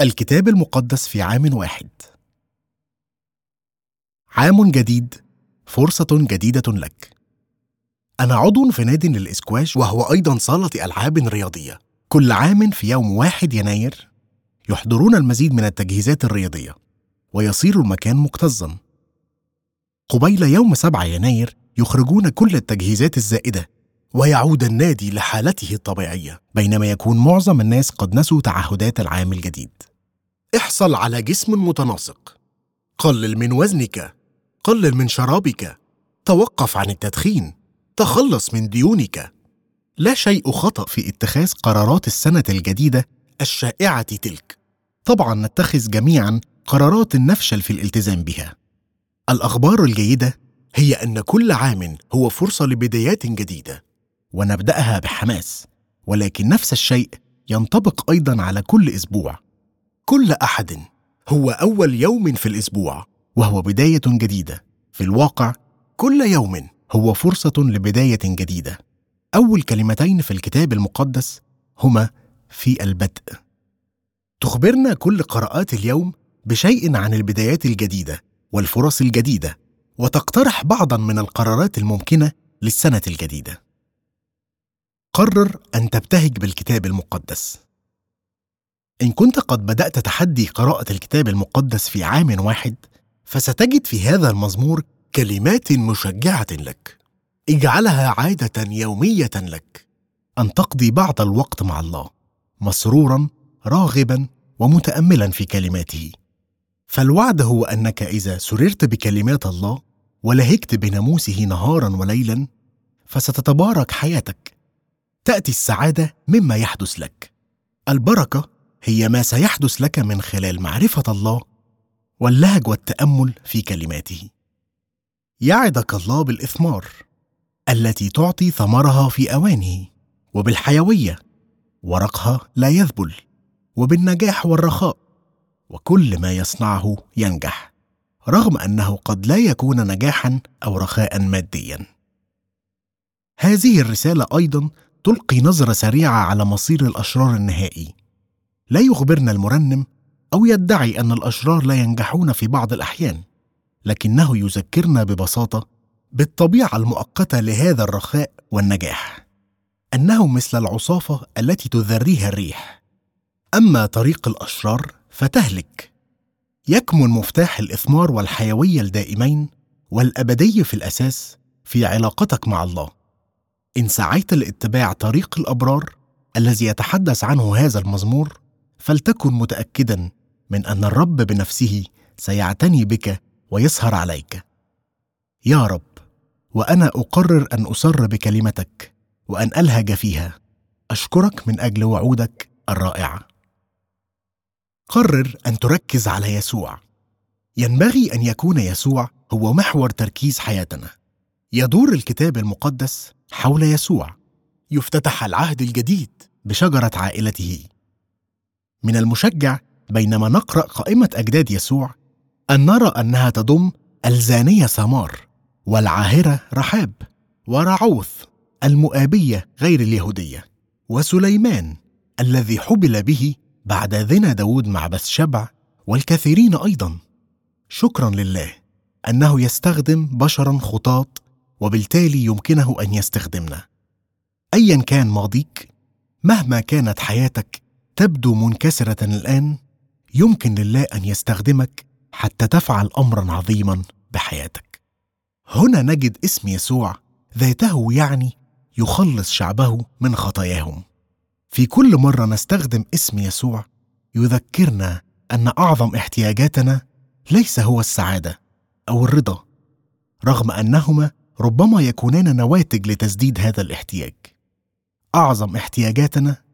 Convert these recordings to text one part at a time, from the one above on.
الكتاب المقدس في عام واحد. عام جديد فرصة جديدة لك. أنا عضو في نادي للإسكواش وهو أيضا صالة ألعاب رياضية. كل عام في يوم واحد يناير يحضرون المزيد من التجهيزات الرياضية ويصير المكان مكتظا. قبيل يوم 7 يناير يخرجون كل التجهيزات الزائدة ويعود النادي لحالته الطبيعية بينما يكون معظم الناس قد نسوا تعهدات العام الجديد. احصل على جسم متناسق. قلل من وزنك. قلل من شرابك. توقف عن التدخين. تخلص من ديونك. لا شيء خطأ في اتخاذ قرارات السنة الجديدة الشائعة تلك. طبعا نتخذ جميعا قرارات نفشل في الالتزام بها. الأخبار الجيدة هي أن كل عام هو فرصة لبدايات جديدة ونبدأها بحماس. ولكن نفس الشيء ينطبق أيضا على كل أسبوع. كل أحد هو أول يوم في الأسبوع وهو بداية جديدة. في الواقع كل يوم هو فرصة لبداية جديدة. أول كلمتين في الكتاب المقدس هما في البدء. تخبرنا كل قراءات اليوم بشيء عن البدايات الجديدة والفرص الجديدة وتقترح بعضا من القرارات الممكنة للسنة الجديدة. قرر أن تبتهج بالكتاب المقدس. إن كنت قد بدأت تحدي قراءة الكتاب المقدس في عام واحد فستجد في هذا المزمور كلمات مشجعة لك اجعلها عادة يومية لك أن تقضي بعض الوقت مع الله مسرورا راغبا ومتأملا في كلماته. فالوعد هو أنك إذا سررت بكلمات الله ولهجت بناموسه نهارا وليلا فستتبارك حياتك. تأتي السعادة مما يحدث لك. البركة هي ما سيحدث لك من خلال معرفة الله واللهج والتأمل في كلماته. يعدك الله بالإثمار التي تعطي ثمرها في أوانه وبالحيوية ورقها لا يذبل وبالنجاح والرخاء وكل ما يصنعه ينجح رغم أنه قد لا يكون نجاحا أو رخاء ماديا. هذه الرسالة أيضا تلقي نظرة سريعة على مصير الأشرار النهائي. لا يخبرنا المرنم أو يدعي أن الأشرار لا ينجحون في بعض الأحيان لكنه يذكرنا ببساطة بالطبيعة المؤقتة لهذا الرخاء والنجاح انهم مثل العصافة التي تذريها الريح. أما طريق الأشرار فتهلك. يكمن مفتاح الإثمار والحيوية الدائمين والأبدي في الأساس في علاقتك مع الله. إن سعيت لاتباع طريق الأبرار الذي يتحدث عنه هذا المزمور فلتكن متأكدا من أن الرب بنفسه سيعتني بك ويسهر عليك. يا رب وأنا أقرر أن أسر بكلمتك وأن ألهج فيها. أشكرك من أجل وعودك الرائعه قرر أن تركز على يسوع. ينبغي أن يكون يسوع هو محور تركيز حياتنا. يدور الكتاب المقدس حول يسوع. يفتتح العهد الجديد بشجرة عائلته. من المشجع بينما نقرأ قائمة أجداد يسوع أن نرى أنها تضم ألزانية سمار والعاهرة رحاب ورعوث المؤابية غير اليهودية وسليمان الذي حبل به بعد ذنا داود مع بثشبع والكثيرين أيضا. شكرا لله أنه يستخدم بشرا خطاط وبالتالي يمكنه أن يستخدمنا. ايا كان ماضيك مهما كانت حياتك تبدو منكسرة الآن يمكن لله أن يستخدمك حتى تفعل امرا عظيما بحياتك. هنا نجد اسم يسوع ذاته يعني يخلص شعبه من خطاياهم. في كل مرة نستخدم اسم يسوع يذكرنا أن أعظم احتياجاتنا ليس هو السعادة أو الرضا رغم أنهما ربما يكونان نواتج لتسديد هذا الاحتياج. أعظم احتياجاتنا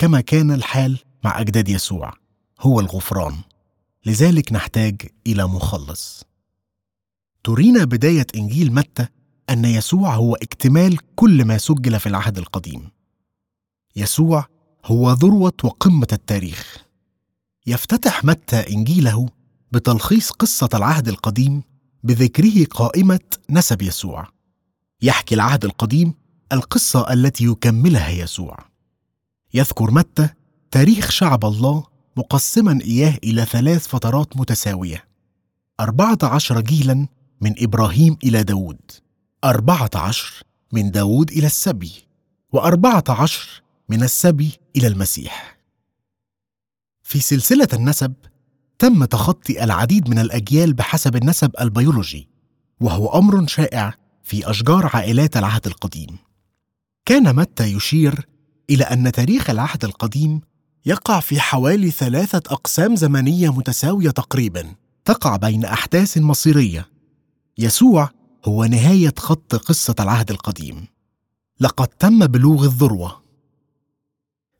كما كان الحال مع أجداد يسوع هو الغفران. لذلك نحتاج إلى مخلص. ترينا بداية إنجيل متى؟ أن يسوع هو اكتمال كل ما سجل في العهد القديم. يسوع هو ذروة وقمة التاريخ. يفتتح متى إنجيله بتلخيص قصة العهد القديم بذكره قائمة نسب يسوع. يحكي العهد القديم القصة التي يكملها يسوع. يذكر متى تاريخ شعب الله مقسما إياه إلى ثلاث فترات متساوية. أربعة عشر جيلا من إبراهيم إلى داود. أربعة عشر من داود إلى السبي. وأربعة عشر من السبي إلى المسيح. في سلسلة النسب تم تخطي العديد من الأجيال بحسب النسب البيولوجي وهو أمر شائع في أشجار عائلات العهد القديم. كان متى يشير إلى أن تاريخ العهد القديم يقع في حوالي ثلاثة أقسام زمنية متساوية تقريبا تقع بين أحداث مصيرية. يسوع هو نهاية خط قصة العهد القديم. لقد تم بلوغ الذروة.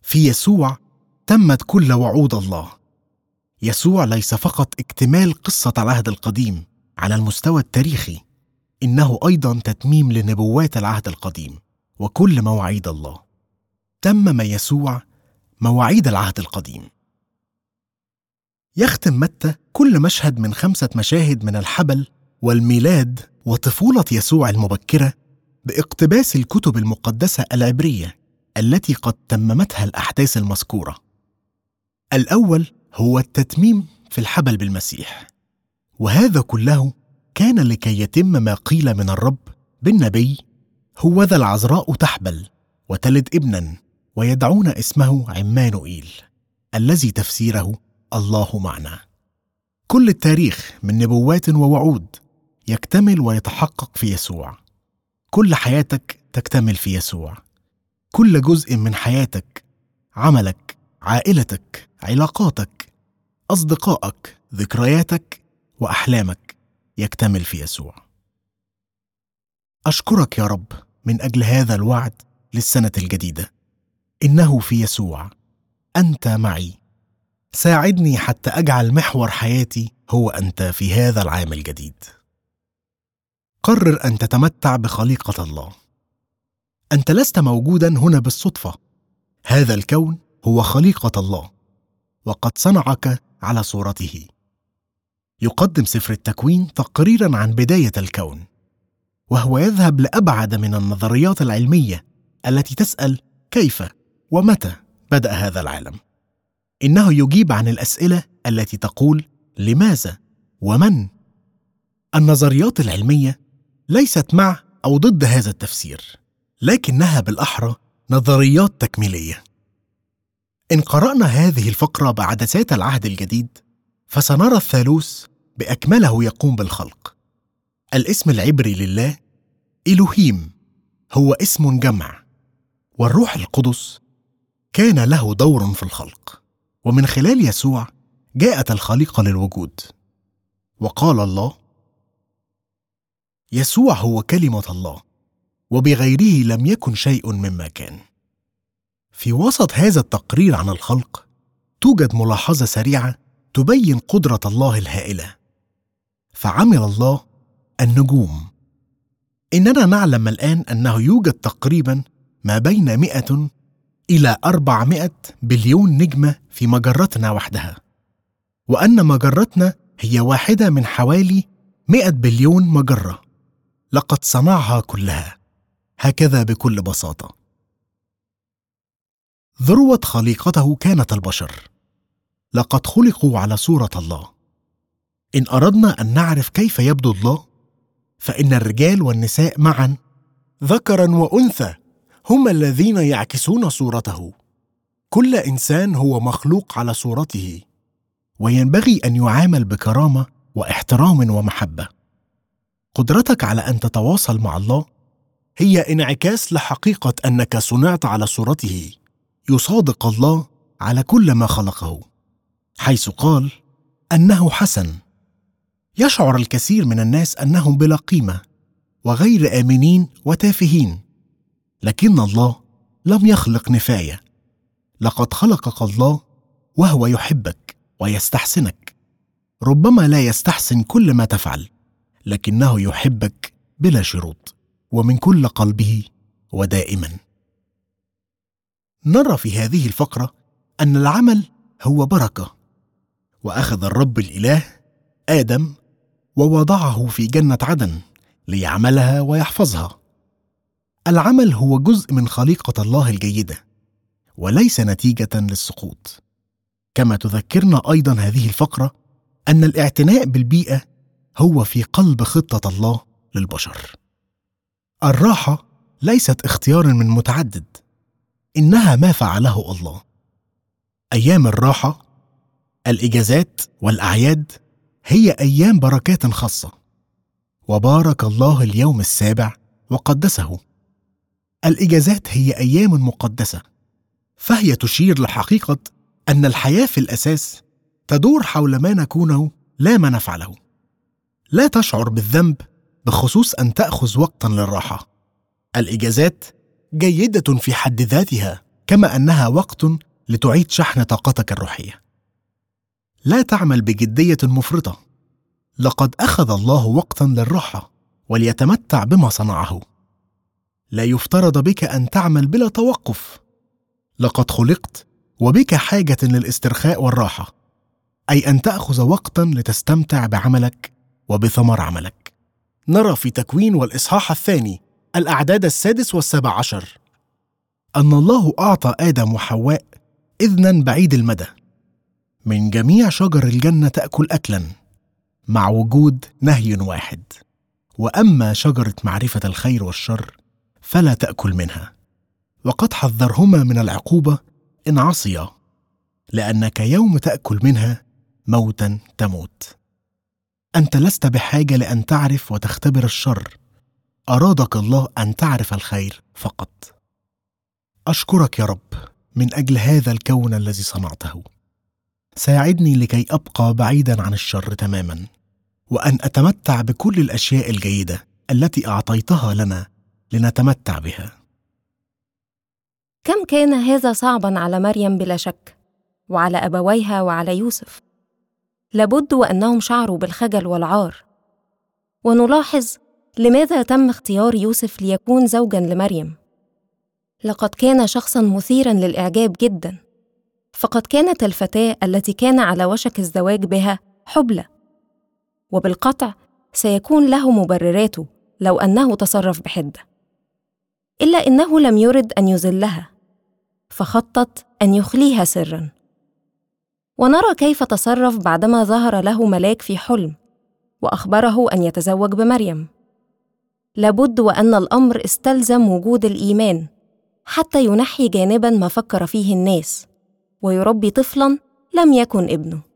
في يسوع تمت كل وعود الله. يسوع ليس فقط اكتمال قصة العهد القديم على المستوى التاريخي إنه أيضا تتميم لنبوات العهد القديم وكل مواعيد الله. تمم يسوع مواعيد العهد القديم يختم متى كل مشهد من خمسة مشاهد من الحبل والميلاد وطفولة يسوع المبكرة باقتباس الكتب المقدسة العبرية التي قد تممتها الأحداث المذكورة. الأول هو التتميم في الحبل بالمسيح، وهذا كله كان لكي يتم ما قيل من الرب بالنبي: هو ذا العذراء تحبل وتلد ابنا ويدعون اسمه عمانوئيل الذي تفسيره الله معنا. كل التاريخ من نبوات ووعود يكتمل ويتحقق في يسوع. كل حياتك تكتمل في يسوع. كل جزء من حياتك عملك عائلتك علاقاتك أصدقائك ذكرياتك وأحلامك يكتمل في يسوع. أشكرك يا رب من أجل هذا الوعد للسنة الجديدة. إنه في يسوع. أنت معي. ساعدني حتى أجعل محور حياتي هو أنت في هذا العام الجديد. قرر أن تتمتع بخليقة الله. أنت لست موجودا هنا بالصدفة. هذا الكون هو خليقة الله. وقد صنعك على صورته. يقدم سفر التكوين تقريرا عن بداية الكون. وهو يذهب لأبعد من النظريات العلمية التي تسأل كيف ومتى بدأ هذا العالم؟ إنه يجيب عن الأسئلة التي تقول لماذا ومن؟ النظريات العلمية ليست مع أو ضد هذا التفسير لكنها بالأحرى نظريات تكميلية. إن قرأنا هذه الفقرة بعدسات العهد الجديد فسنرى الثالوث بأكمله يقوم بالخلق. الاسم العبري لله الوهيم هو اسم جمع والروح القدس كان له دور في الخلق ومن خلال يسوع جاءت الخليقة للوجود. وقال الله يسوع هو كلمة الله وبغيره لم يكن شيء مما كان. في وسط هذا التقرير عن الخلق توجد ملاحظة سريعة تبين قدرة الله الهائلة. فعمل الله النجوم. إننا نعلم الآن أنه يوجد تقريبا ما بين مئة إلى أربعمائة بليون نجمة في مجرتنا وحدها. وأن مجرتنا هي واحدة من حوالي مئة بليون مجرة. لقد صنعها كلها. هكذا بكل بساطة. ذروة خليقته كانت البشر. لقد خلقوا على صورة الله. إن أردنا أن نعرف كيف يبدو الله فإن الرجال والنساء معا ذكرا وأنثى هم الذين يعكسون صورته. كل إنسان هو مخلوق على صورته. وينبغي أن يعامل بكرامة واحترام ومحبة. قدرتك على أن تتواصل مع الله هي انعكاس لحقيقة أنك صنعت على صورته. يصادق الله على كل ما خلقه. حيث قال أنه حسن يشعر الكثير من الناس أنهم بلا قيمة وغير آمنين وتافهين. لكن الله لم يخلق نفاية. لقد خلقك الله وهو يحبك ويستحسنك. ربما لا يستحسن كل ما تفعل لكنه يحبك بلا شروط ومن كل قلبه ودائما. نرى في هذه الفقرة أن العمل هو بركة وأخذ الرب الإله آدم ووضعه في جنة عدن ليعملها ويحفظها. العمل هو جزء من خليقة الله الجيدة وليس نتيجة للسقوط. كما تذكرنا أيضا هذه الفقرة أن الاعتناء بالبيئة هو في قلب خطة الله للبشر. الراحة ليست اختيار من متعدد إنها ما فعله الله. أيام الراحة الإجازات والأعياد هي أيام بركات خاصة. وبارك الله اليوم السابع وقدسه. الإجازات هي أيام مقدسة فهي تشير لحقيقة أن الحياة في الأساس تدور حول ما نكونه لا ما نفعله. لا تشعر بالذنب بخصوص أن تأخذ وقتا للراحة. الإجازات جيدة في حد ذاتها كما أنها وقت لتعيد شحن طاقتك الروحية. لا تعمل بجدية مفرطة. لقد أخذ الله وقتا للراحة وليتمتع بما صنعه. لا يفترض بك أن تعمل بلا توقف. لقد خلقت وبك حاجة للاسترخاء والراحة. أي أن تأخذ وقتا لتستمتع بعملك وبثمر عملك. نرى في تكوين والإصحاح الثاني الأعداد السادس والسابع عشر. أن الله أعطى آدم وحواء اذنا بعيد المدى. من جميع شجر الجنة تأكل اكلا مع وجود نهي واحد. وأما شجرة معرفة الخير والشر فلا تأكل منها. وقد حذرهما من العقوبة إن عصيا لأنك يوم تأكل منها موتا تموت. أنت لست بحاجة لأن تعرف وتختبر الشر. أرادك الله أن تعرف الخير فقط. أشكرك يا رب من أجل هذا الكون الذي صنعته. ساعدني لكي أبقى بعيدا عن الشر تماما وأن أتمتع بكل الأشياء الجيدة التي أعطيتها لنا لنتمتع بها. كم كان هذا صعبا على مريم بلا شك وعلى أبويها وعلى يوسف. لابد وأنهم شعروا بالخجل والعار. ونلاحظ لماذا تم اختيار يوسف ليكون زوجا لمريم. لقد كان شخصا مثيرا للإعجاب جدا. فقد كانت الفتاة التي كان على وشك الزواج بها حبلى. وبالقطع سيكون له مبرراته لو أنه تصرف بحدة. إلا إنه لم يرد أن يذلها فخطط أن يخليها سرا. ونرى كيف تصرف بعدما ظهر له ملاك في حلم وأخبره أن يتزوج بمريم. لابد وأن الأمر استلزم وجود الإيمان حتى ينحي جانبا ما فكر فيه الناس ويربي طفلا لم يكن ابنه.